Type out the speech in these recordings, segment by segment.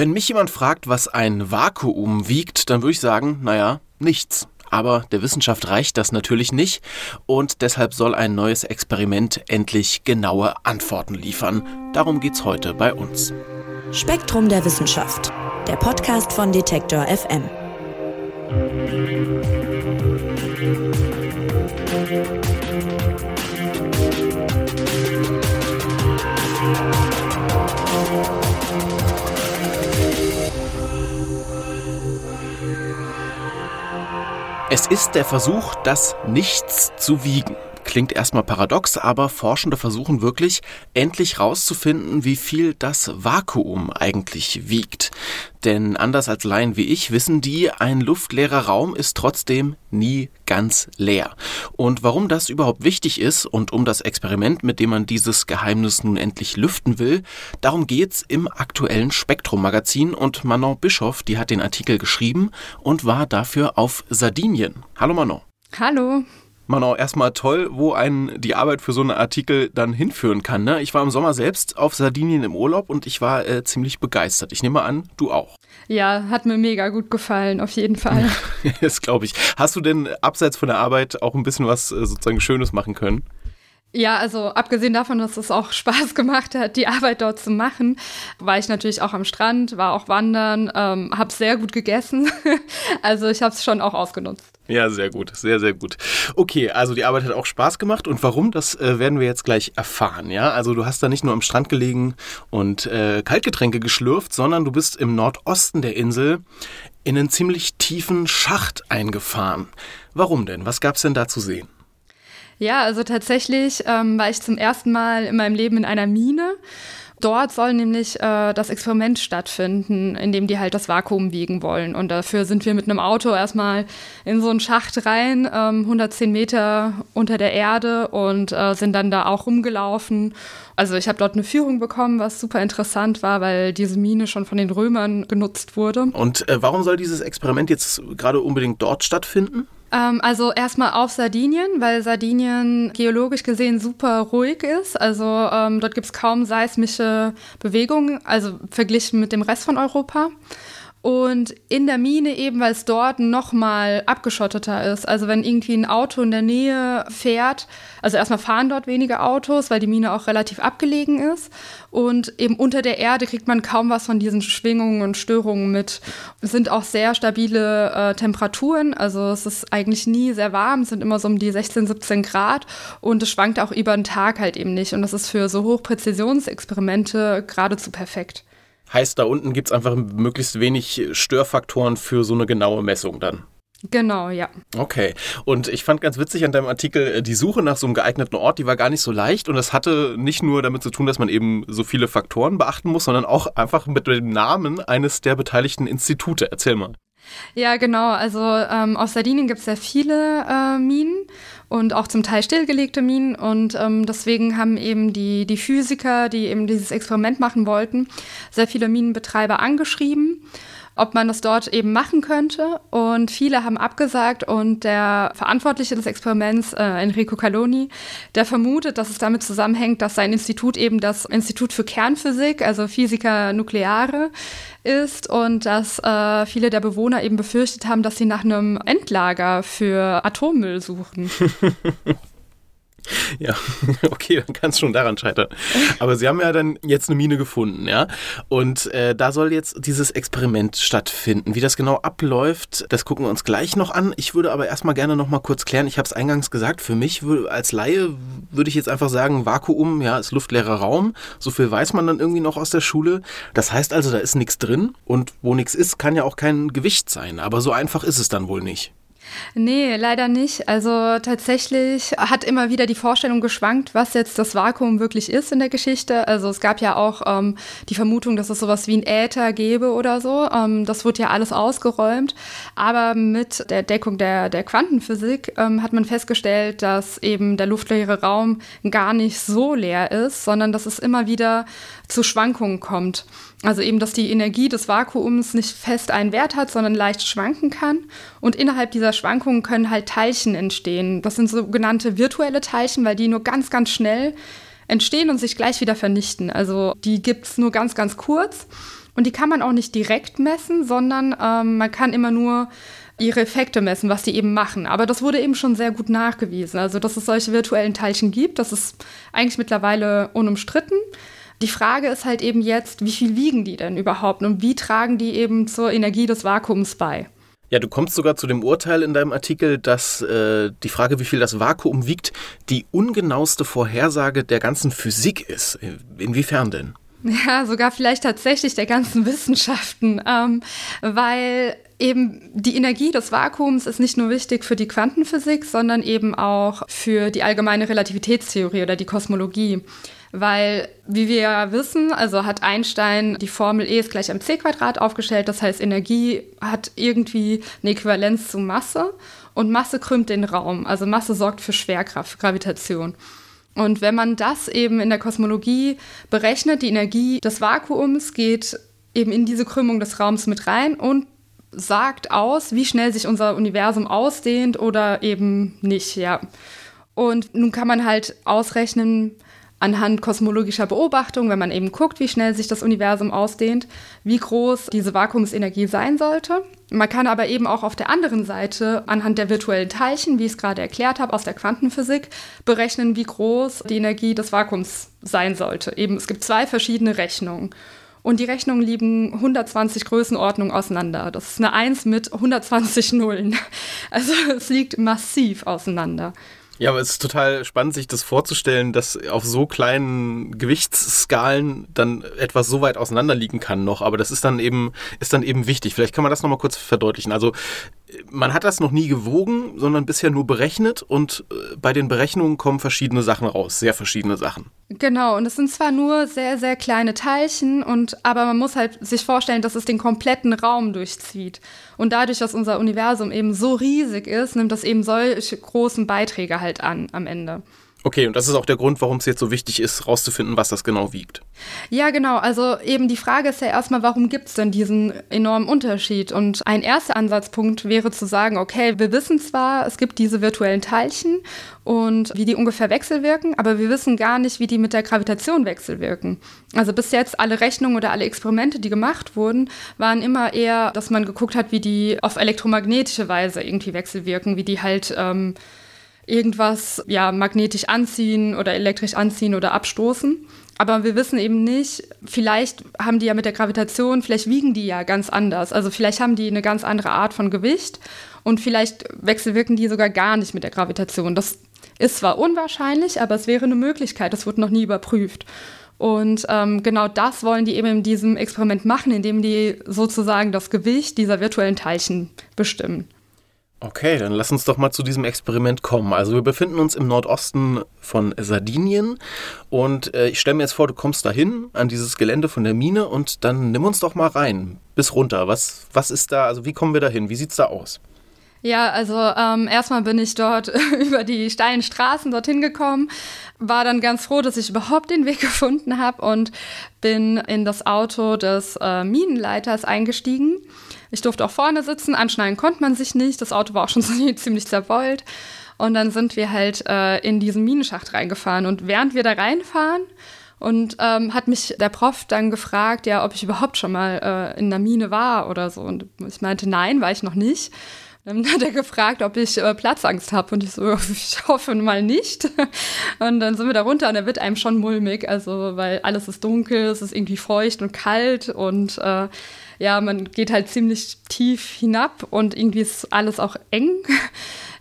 Wenn mich jemand fragt, was ein Vakuum wiegt, dann würde ich sagen, naja, nichts. Aber der Wissenschaft reicht das natürlich nicht und deshalb soll ein neues Experiment endlich genaue Antworten liefern. Darum geht's heute bei uns. Spektrum der Wissenschaft, der Podcast von Detektor FM. Es ist der Versuch, das Nichts zu wiegen. Klingt erstmal paradox, aber Forschende versuchen wirklich, endlich rauszufinden, wie viel das Vakuum eigentlich wiegt. Denn anders als Laien wie ich wissen die, ein luftleerer Raum ist trotzdem nie ganz leer. Und warum das überhaupt wichtig ist und um das Experiment, mit dem man dieses Geheimnis nun endlich lüften will, darum geht's im aktuellen Spektrum-Magazin und Manon Bischoff, die hat den Artikel geschrieben und war dafür auf Sardinien. Hallo Manon. Hallo. Manon, erstmal toll, wo einen die Arbeit für so einen Artikel dann hinführen kann. Ne? Ich war im Sommer selbst auf Sardinien im Urlaub und ich war äh, ziemlich begeistert. Ich nehme an, du auch. Ja, hat mir mega gut gefallen, auf jeden Fall. das glaube ich. Hast du denn abseits von der Arbeit auch ein bisschen was äh, sozusagen Schönes machen können? Ja, also abgesehen davon, dass es auch Spaß gemacht hat, die Arbeit dort zu machen, war ich natürlich auch am Strand, war auch wandern, ähm, habe sehr gut gegessen. also ich habe es schon auch ausgenutzt. Ja, sehr gut, sehr, sehr gut. Okay, also die Arbeit hat auch Spaß gemacht und warum, das äh, werden wir jetzt gleich erfahren. Ja, also du hast da nicht nur am Strand gelegen und äh, Kaltgetränke geschlürft, sondern du bist im Nordosten der Insel in einen ziemlich tiefen Schacht eingefahren. Warum denn? Was gab's denn da zu sehen? Ja, also tatsächlich ähm, war ich zum ersten Mal in meinem Leben in einer Mine. Dort soll nämlich äh, das Experiment stattfinden, in dem die halt das Vakuum wiegen wollen. Und dafür sind wir mit einem Auto erstmal in so einen Schacht rein, ähm, 110 Meter unter der Erde und äh, sind dann da auch rumgelaufen. Also ich habe dort eine Führung bekommen, was super interessant war, weil diese Mine schon von den Römern genutzt wurde. Und äh, warum soll dieses Experiment jetzt gerade unbedingt dort stattfinden? Ähm, also erstmal auf Sardinien, weil Sardinien geologisch gesehen super ruhig ist. Also ähm, dort gibt es kaum seismische Bewegungen, also verglichen mit dem Rest von Europa. Und in der Mine eben, weil es dort nochmal abgeschotteter ist. Also wenn irgendwie ein Auto in der Nähe fährt, also erstmal fahren dort weniger Autos, weil die Mine auch relativ abgelegen ist. Und eben unter der Erde kriegt man kaum was von diesen Schwingungen und Störungen mit. Es sind auch sehr stabile äh, Temperaturen. Also es ist eigentlich nie sehr warm, es sind immer so um die 16, 17 Grad. Und es schwankt auch über den Tag halt eben nicht. Und das ist für so Hochpräzisionsexperimente geradezu perfekt. Heißt, da unten gibt es einfach möglichst wenig Störfaktoren für so eine genaue Messung dann. Genau, ja. Okay. Und ich fand ganz witzig an deinem Artikel, äh, die Suche nach so einem geeigneten Ort, die war gar nicht so leicht. Und das hatte nicht nur damit zu tun, dass man eben so viele Faktoren beachten muss, sondern auch einfach mit dem Namen eines der beteiligten Institute. Erzähl mal. Ja, genau. Also ähm, auf Sardinien gibt es sehr viele äh, Minen und auch zum Teil stillgelegte Minen. Und ähm, deswegen haben eben die, die Physiker, die eben dieses Experiment machen wollten, sehr viele Minenbetreiber angeschrieben ob man das dort eben machen könnte. Und viele haben abgesagt und der Verantwortliche des Experiments, äh, Enrico Caloni, der vermutet, dass es damit zusammenhängt, dass sein Institut eben das Institut für Kernphysik, also Physica Nucleare, ist und dass äh, viele der Bewohner eben befürchtet haben, dass sie nach einem Endlager für Atommüll suchen. Ja, okay, dann kann es schon daran scheitern. Aber Sie haben ja dann jetzt eine Mine gefunden, ja? Und äh, da soll jetzt dieses Experiment stattfinden. Wie das genau abläuft, das gucken wir uns gleich noch an. Ich würde aber erstmal gerne noch mal kurz klären. Ich habe es eingangs gesagt, für mich als Laie würde ich jetzt einfach sagen, Vakuum, ja, ist luftleerer Raum. So viel weiß man dann irgendwie noch aus der Schule. Das heißt also, da ist nichts drin. Und wo nichts ist, kann ja auch kein Gewicht sein. Aber so einfach ist es dann wohl nicht. Nee, leider nicht. Also tatsächlich hat immer wieder die Vorstellung geschwankt, was jetzt das Vakuum wirklich ist in der Geschichte. Also es gab ja auch ähm, die Vermutung, dass es sowas wie ein Äther gäbe oder so. Ähm, das wurde ja alles ausgeräumt. Aber mit der Deckung der, der Quantenphysik ähm, hat man festgestellt, dass eben der luftleere Raum gar nicht so leer ist, sondern dass es immer wieder zu Schwankungen kommt. Also eben, dass die Energie des Vakuums nicht fest einen Wert hat, sondern leicht schwanken kann. Und innerhalb dieser Schwankungen können halt Teilchen entstehen. Das sind sogenannte virtuelle Teilchen, weil die nur ganz, ganz schnell entstehen und sich gleich wieder vernichten. Also die gibt es nur ganz, ganz kurz. Und die kann man auch nicht direkt messen, sondern ähm, man kann immer nur ihre Effekte messen, was die eben machen. Aber das wurde eben schon sehr gut nachgewiesen. Also, dass es solche virtuellen Teilchen gibt, das ist eigentlich mittlerweile unumstritten. Die Frage ist halt eben jetzt, wie viel wiegen die denn überhaupt und wie tragen die eben zur Energie des Vakuums bei? Ja, du kommst sogar zu dem Urteil in deinem Artikel, dass äh, die Frage, wie viel das Vakuum wiegt, die ungenaueste Vorhersage der ganzen Physik ist. Inwiefern denn? Ja, sogar vielleicht tatsächlich der ganzen Wissenschaften, ähm, weil eben die Energie des Vakuums ist nicht nur wichtig für die Quantenphysik, sondern eben auch für die allgemeine Relativitätstheorie oder die Kosmologie. Weil, wie wir ja wissen, also hat Einstein die Formel E ist gleich mc Quadrat aufgestellt. Das heißt, Energie hat irgendwie eine Äquivalenz zu Masse und Masse krümmt den Raum. Also Masse sorgt für Schwerkraft, Gravitation. Und wenn man das eben in der Kosmologie berechnet, die Energie des Vakuums geht eben in diese Krümmung des Raums mit rein und sagt aus, wie schnell sich unser Universum ausdehnt oder eben nicht, ja. Und nun kann man halt ausrechnen, anhand kosmologischer Beobachtung, wenn man eben guckt, wie schnell sich das Universum ausdehnt, wie groß diese Vakuumsenergie sein sollte. Man kann aber eben auch auf der anderen Seite anhand der virtuellen Teilchen, wie ich es gerade erklärt habe, aus der Quantenphysik, berechnen, wie groß die Energie des Vakuums sein sollte. Eben, es gibt zwei verschiedene Rechnungen. Und die Rechnungen liegen 120 Größenordnungen auseinander. Das ist eine 1 mit 120 Nullen. Also es liegt massiv auseinander. Ja, aber es ist total spannend, sich das vorzustellen, dass auf so kleinen Gewichtsskalen dann etwas so weit auseinander liegen kann noch. Aber das ist dann eben, ist dann eben wichtig. Vielleicht kann man das nochmal kurz verdeutlichen. Also man hat das noch nie gewogen, sondern bisher nur berechnet und äh, bei den Berechnungen kommen verschiedene Sachen raus, sehr verschiedene Sachen. Genau, und es sind zwar nur sehr, sehr kleine Teilchen, und, aber man muss halt sich vorstellen, dass es den kompletten Raum durchzieht. Und dadurch, dass unser Universum eben so riesig ist, nimmt das eben solche großen Beiträge halt an am Ende. Okay, und das ist auch der Grund, warum es jetzt so wichtig ist, rauszufinden, was das genau wiegt. Ja, genau. Also eben die Frage ist ja erstmal, warum gibt es denn diesen enormen Unterschied? Und ein erster Ansatzpunkt wäre zu sagen, okay, wir wissen zwar, es gibt diese virtuellen Teilchen und wie die ungefähr wechselwirken, aber wir wissen gar nicht, wie die mit der Gravitation wechselwirken. Also bis jetzt alle Rechnungen oder alle Experimente, die gemacht wurden, waren immer eher, dass man geguckt hat, wie die auf elektromagnetische Weise irgendwie wechselwirken, wie die halt... Ähm, irgendwas ja magnetisch anziehen oder elektrisch anziehen oder abstoßen. Aber wir wissen eben nicht, vielleicht haben die ja mit der Gravitation, vielleicht wiegen die ja ganz anders. Also vielleicht haben die eine ganz andere Art von Gewicht und vielleicht wechselwirken die sogar gar nicht mit der Gravitation. Das ist zwar unwahrscheinlich, aber es wäre eine Möglichkeit. Das wurde noch nie überprüft. Und ähm, genau das wollen die eben in diesem Experiment machen, indem die sozusagen das Gewicht dieser virtuellen Teilchen bestimmen. Okay, dann lass uns doch mal zu diesem Experiment kommen. Also wir befinden uns im Nordosten von Sardinien und äh, ich stelle mir jetzt vor, du kommst dahin an dieses Gelände von der Mine und dann nimm uns doch mal rein bis runter. Was, was ist da, also wie kommen wir dahin? Wie sieht's da aus? Ja, also ähm, erstmal bin ich dort über die steilen Straßen dorthin gekommen, war dann ganz froh, dass ich überhaupt den Weg gefunden habe und bin in das Auto des äh, Minenleiters eingestiegen. Ich durfte auch vorne sitzen, anschneiden konnte man sich nicht. Das Auto war auch schon ziemlich zerbeult. Und dann sind wir halt äh, in diesen Minenschacht reingefahren. Und während wir da reinfahren, und ähm, hat mich der Prof dann gefragt, ja, ob ich überhaupt schon mal äh, in der Mine war oder so. Und ich meinte, nein, war ich noch nicht. Dann hat er gefragt, ob ich äh, Platzangst habe. Und ich so, ich hoffe mal nicht. Und dann sind wir da runter und er wird einem schon mulmig. Also, weil alles ist dunkel, es ist irgendwie feucht und kalt und äh, ja, man geht halt ziemlich tief hinab und irgendwie ist alles auch eng.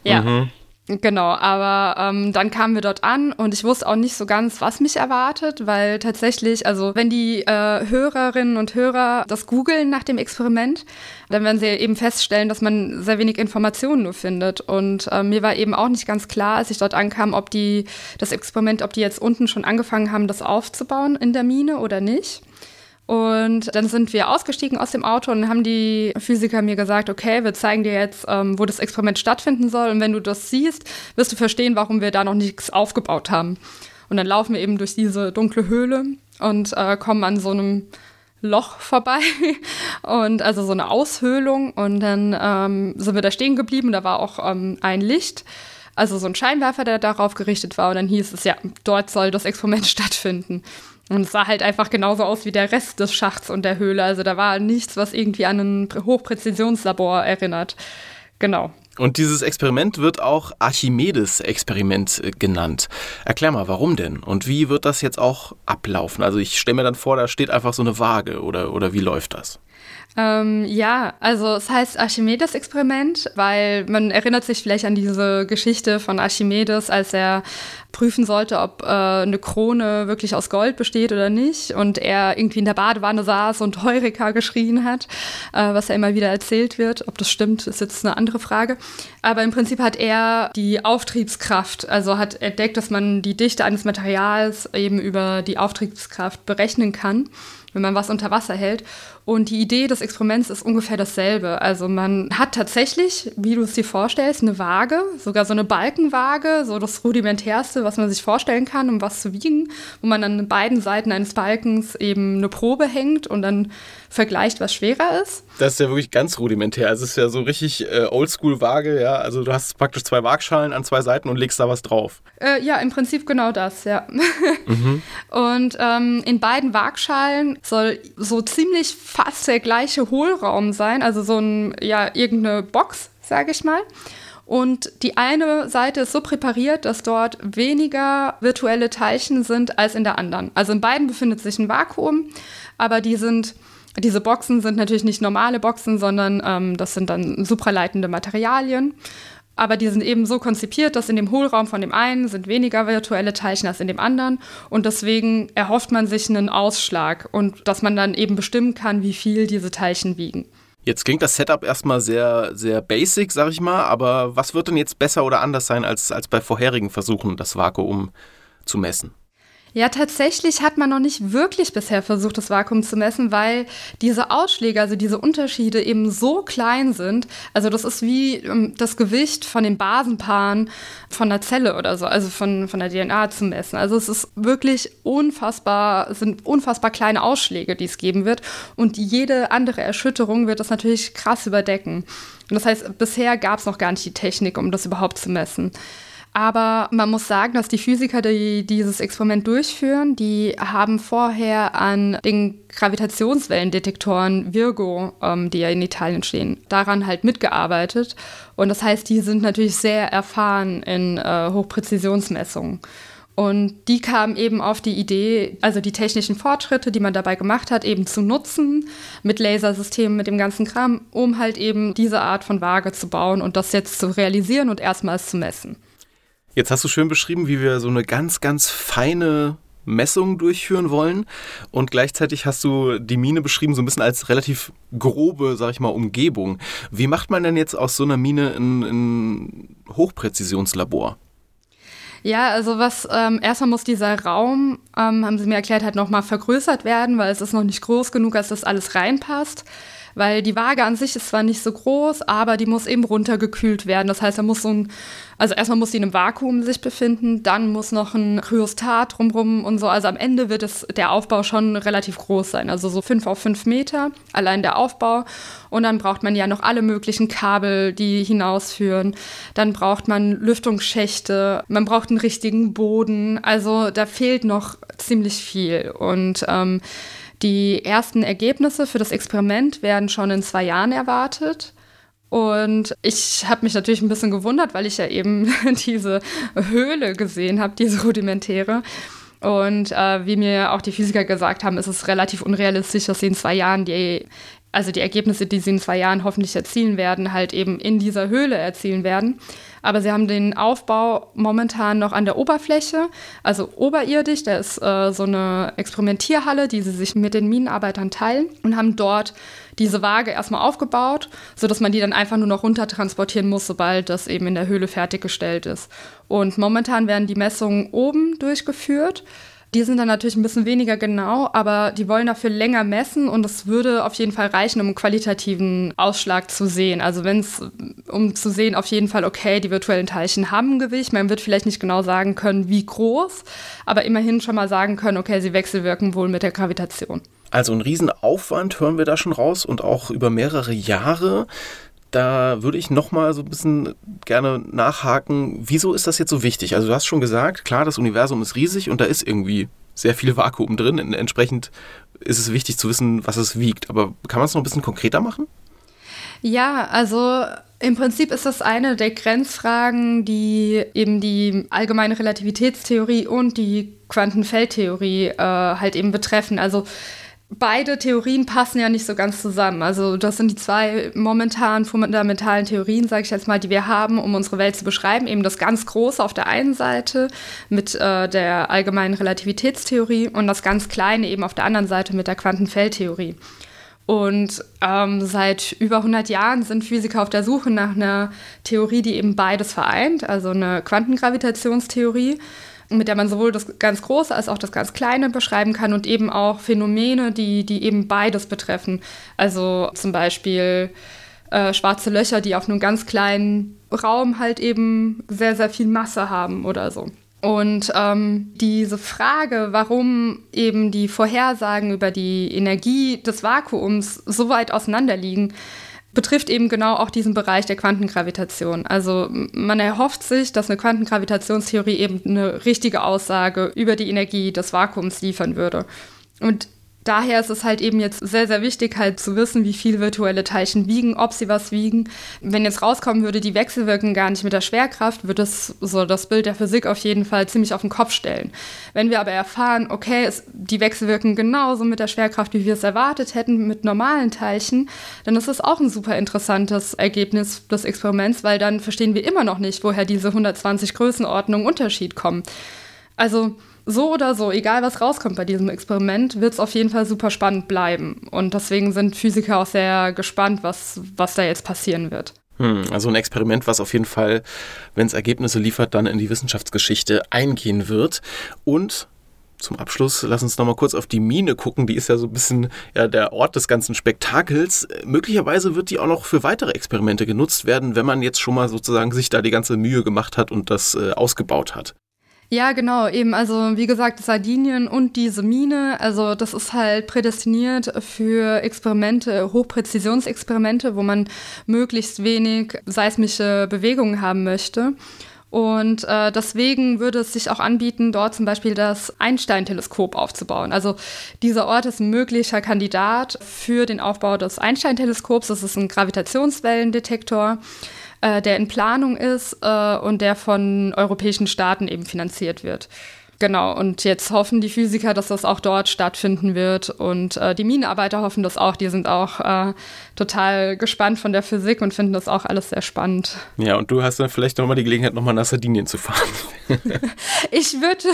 ja. Mhm. Genau, aber ähm, dann kamen wir dort an und ich wusste auch nicht so ganz, was mich erwartet, weil tatsächlich, also wenn die äh, Hörerinnen und Hörer das googeln nach dem Experiment, dann werden sie eben feststellen, dass man sehr wenig Informationen nur findet. Und äh, mir war eben auch nicht ganz klar, als ich dort ankam, ob die das Experiment, ob die jetzt unten schon angefangen haben, das aufzubauen in der Mine oder nicht. Und dann sind wir ausgestiegen aus dem Auto und haben die Physiker mir gesagt, okay, wir zeigen dir jetzt, ähm, wo das Experiment stattfinden soll. Und wenn du das siehst, wirst du verstehen, warum wir da noch nichts aufgebaut haben. Und dann laufen wir eben durch diese dunkle Höhle und äh, kommen an so einem Loch vorbei und also so eine Aushöhlung. Und dann ähm, sind wir da stehen geblieben. Da war auch ähm, ein Licht also so ein Scheinwerfer, der darauf gerichtet war. Und dann hieß es, ja, dort soll das Experiment stattfinden. Und es sah halt einfach genauso aus wie der Rest des Schachts und der Höhle. Also da war nichts, was irgendwie an ein Hochpräzisionslabor erinnert. Genau. Und dieses Experiment wird auch Archimedes-Experiment äh, genannt. Erklär mal, warum denn? Und wie wird das jetzt auch ablaufen? Also ich stelle mir dann vor, da steht einfach so eine Waage oder, oder wie läuft das? Ähm, ja, also es heißt Archimedes-Experiment, weil man erinnert sich vielleicht an diese Geschichte von Archimedes, als er prüfen sollte, ob äh, eine Krone wirklich aus Gold besteht oder nicht. Und er irgendwie in der Badewanne saß und Heureka geschrien hat, äh, was ja immer wieder erzählt wird. Ob das stimmt, ist jetzt eine andere Frage. Aber im Prinzip hat er die Auftriebskraft, also hat entdeckt, dass man die Dichte eines Materials eben über die Auftriebskraft berechnen kann wenn man was unter Wasser hält. Und die Idee des Experiments ist ungefähr dasselbe. Also man hat tatsächlich, wie du es dir vorstellst, eine Waage, sogar so eine Balkenwaage, so das rudimentärste, was man sich vorstellen kann, um was zu wiegen, wo man an beiden Seiten eines Balkens eben eine Probe hängt und dann vergleicht, was schwerer ist. Das ist ja wirklich ganz rudimentär. Also es ist ja so richtig äh, Oldschool-Waage, ja. Also du hast praktisch zwei Waagschalen an zwei Seiten und legst da was drauf. Äh, ja, im Prinzip genau das, ja. Mhm. Und ähm, in beiden Waagschalen soll so ziemlich fast der gleiche Hohlraum sein, also so ein, ja, irgendeine Box, sage ich mal. Und die eine Seite ist so präpariert, dass dort weniger virtuelle Teilchen sind als in der anderen. Also in beiden befindet sich ein Vakuum, aber die sind diese Boxen sind natürlich nicht normale Boxen, sondern ähm, das sind dann supraleitende Materialien. Aber die sind eben so konzipiert, dass in dem Hohlraum von dem einen sind weniger virtuelle Teilchen als in dem anderen. Und deswegen erhofft man sich einen Ausschlag und dass man dann eben bestimmen kann, wie viel diese Teilchen wiegen. Jetzt klingt das Setup erstmal sehr, sehr basic, sag ich mal, aber was wird denn jetzt besser oder anders sein als, als bei vorherigen Versuchen, das Vakuum zu messen? Ja, tatsächlich hat man noch nicht wirklich bisher versucht, das Vakuum zu messen, weil diese Ausschläge, also diese Unterschiede eben so klein sind. Also das ist wie ähm, das Gewicht von den Basenpaaren von der Zelle oder so, also von, von der DNA zu messen. Also es ist wirklich unfassbar, sind unfassbar kleine Ausschläge, die es geben wird. Und jede andere Erschütterung wird das natürlich krass überdecken. Und das heißt, bisher gab es noch gar nicht die Technik, um das überhaupt zu messen. Aber man muss sagen, dass die Physiker, die dieses Experiment durchführen, die haben vorher an den Gravitationswellendetektoren Virgo, ähm, die ja in Italien stehen, daran halt mitgearbeitet. Und das heißt, die sind natürlich sehr erfahren in äh, Hochpräzisionsmessungen. Und die kamen eben auf die Idee, also die technischen Fortschritte, die man dabei gemacht hat, eben zu nutzen mit Lasersystemen, mit dem ganzen Kram, um halt eben diese Art von Waage zu bauen und das jetzt zu realisieren und erstmals zu messen. Jetzt hast du schön beschrieben, wie wir so eine ganz, ganz feine Messung durchführen wollen. Und gleichzeitig hast du die Mine beschrieben, so ein bisschen als relativ grobe, sag ich mal, Umgebung. Wie macht man denn jetzt aus so einer Mine ein, ein Hochpräzisionslabor? Ja, also was ähm, erstmal muss dieser Raum, ähm, haben sie mir erklärt, halt nochmal vergrößert werden, weil es ist noch nicht groß genug, als das alles reinpasst weil die Waage an sich ist zwar nicht so groß, aber die muss eben runtergekühlt werden. Das heißt, da muss so ein, also erstmal muss sie in einem Vakuum sich befinden, dann muss noch ein Kryostat drumrum und so. Also am Ende wird es, der Aufbau schon relativ groß sein, also so fünf auf fünf Meter, allein der Aufbau. Und dann braucht man ja noch alle möglichen Kabel, die hinausführen. Dann braucht man Lüftungsschächte, man braucht einen richtigen Boden. Also da fehlt noch ziemlich viel. Und ähm, die ersten Ergebnisse für das Experiment werden schon in zwei Jahren erwartet. Und ich habe mich natürlich ein bisschen gewundert, weil ich ja eben diese Höhle gesehen habe, diese rudimentäre. Und äh, wie mir auch die Physiker gesagt haben, ist es relativ unrealistisch, dass sie in zwei Jahren die, also die Ergebnisse, die sie in zwei Jahren hoffentlich erzielen werden, halt eben in dieser Höhle erzielen werden. Aber sie haben den Aufbau momentan noch an der Oberfläche, also oberirdisch. Da ist äh, so eine Experimentierhalle, die sie sich mit den Minenarbeitern teilen und haben dort diese Waage erstmal aufgebaut, sodass man die dann einfach nur noch runter transportieren muss, sobald das eben in der Höhle fertiggestellt ist. Und momentan werden die Messungen oben durchgeführt. Die sind dann natürlich ein bisschen weniger genau, aber die wollen dafür länger messen und es würde auf jeden Fall reichen, um einen qualitativen Ausschlag zu sehen. Also wenn es, um zu sehen, auf jeden Fall, okay, die virtuellen Teilchen haben ein Gewicht. Man wird vielleicht nicht genau sagen können, wie groß, aber immerhin schon mal sagen können, okay, sie wechselwirken wohl mit der Gravitation. Also ein Riesenaufwand hören wir da schon raus und auch über mehrere Jahre. Da würde ich nochmal so ein bisschen gerne nachhaken, wieso ist das jetzt so wichtig? Also du hast schon gesagt, klar, das Universum ist riesig und da ist irgendwie sehr viel Vakuum drin. Entsprechend ist es wichtig zu wissen, was es wiegt. Aber kann man es noch ein bisschen konkreter machen? Ja, also im Prinzip ist das eine der Grenzfragen, die eben die allgemeine Relativitätstheorie und die Quantenfeldtheorie äh, halt eben betreffen. Also beide Theorien passen ja nicht so ganz zusammen. Also das sind die zwei momentan fundamentalen Theorien, sage ich jetzt mal, die wir haben, um unsere Welt zu beschreiben. Eben das ganz Große auf der einen Seite mit äh, der allgemeinen Relativitätstheorie und das ganz Kleine eben auf der anderen Seite mit der Quantenfeldtheorie. Und ähm, seit über 100 Jahren sind Physiker auf der Suche nach einer Theorie, die eben beides vereint, also eine Quantengravitationstheorie mit der man sowohl das ganz Große als auch das ganz Kleine beschreiben kann und eben auch Phänomene, die, die eben beides betreffen. Also zum Beispiel äh, schwarze Löcher, die auf einem ganz kleinen Raum halt eben sehr, sehr viel Masse haben oder so. Und ähm, diese Frage, warum eben die Vorhersagen über die Energie des Vakuums so weit auseinander liegen, betrifft eben genau auch diesen Bereich der Quantengravitation. Also man erhofft sich, dass eine Quantengravitationstheorie eben eine richtige Aussage über die Energie des Vakuums liefern würde. Und daher ist es halt eben jetzt sehr, sehr wichtig, halt zu wissen, wie viel virtuelle Teilchen wiegen, ob sie was wiegen. Wenn jetzt rauskommen würde, die wechselwirken gar nicht mit der Schwerkraft, würde es so das Bild der Physik auf jeden Fall ziemlich auf den Kopf stellen. Wenn wir aber erfahren, okay, es, die wechselwirken genauso mit der Schwerkraft, wie wir es erwartet hätten mit normalen Teilchen, dann ist das auch ein super interessantes Ergebnis des Experiments, weil dann verstehen wir immer noch nicht, woher diese 120 Größenordnungen Unterschied kommen. Also so oder so, egal was rauskommt bei diesem Experiment, wird es auf jeden Fall super spannend bleiben. Und deswegen sind Physiker auch sehr gespannt, was, was da jetzt passieren wird. Hm, also ein Experiment, was auf jeden Fall, wenn es Ergebnisse liefert, dann in die Wissenschaftsgeschichte eingehen wird. Und zum Abschluss, lass uns noch mal kurz auf die Mine gucken. Die ist ja so ein bisschen ja, der Ort des ganzen Spektakels. Möglicherweise wird die auch noch für weitere Experimente genutzt werden, wenn man jetzt schon mal sozusagen sich da die ganze Mühe gemacht hat und das äh, ausgebaut hat. Ja, genau, eben. Also wie gesagt, Sardinien und diese Mine, also das ist halt prädestiniert für Experimente, Hochpräzisionsexperimente, wo man möglichst wenig seismische Bewegungen haben möchte. Und äh, deswegen würde es sich auch anbieten, dort zum Beispiel das Einstein-Teleskop aufzubauen. Also dieser Ort ist ein möglicher Kandidat für den Aufbau des Einstein-Teleskops. Das ist ein Gravitationswellendetektor äh, der in Planung ist äh, und der von europäischen Staaten eben finanziert wird. Genau, und jetzt hoffen die Physiker, dass das auch dort stattfinden wird. Und äh, die Minenarbeiter hoffen das auch. Die sind auch äh, total gespannt von der Physik und finden das auch alles sehr spannend. Ja, und du hast dann vielleicht nochmal die Gelegenheit, nochmal nach Sardinien zu fahren. ich würde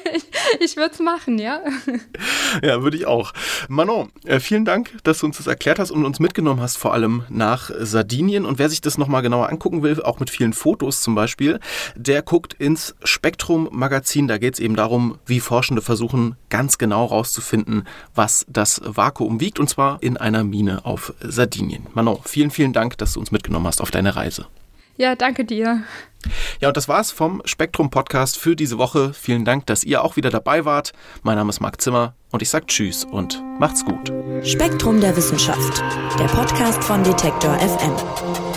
ich würde es machen, ja. Ja, würde ich auch. Manon, äh, vielen Dank, dass du uns das erklärt hast und uns mitgenommen hast, vor allem nach Sardinien. Und wer sich das nochmal genauer angucken will, auch mit vielen Fotos zum Beispiel, der guckt ins Spektrum-Magazin. Da geht es eben eben darum, wie Forschende versuchen, ganz genau herauszufinden, was das Vakuum wiegt, und zwar in einer Mine auf Sardinien. Manon, vielen, vielen Dank, dass du uns mitgenommen hast auf deine Reise. Ja, danke dir. Ja, und das war's vom Spektrum Podcast für diese Woche. Vielen Dank, dass ihr auch wieder dabei wart. Mein Name ist Marc Zimmer und ich sage Tschüss und macht's gut. Spektrum der Wissenschaft, der Podcast von Detektor FM.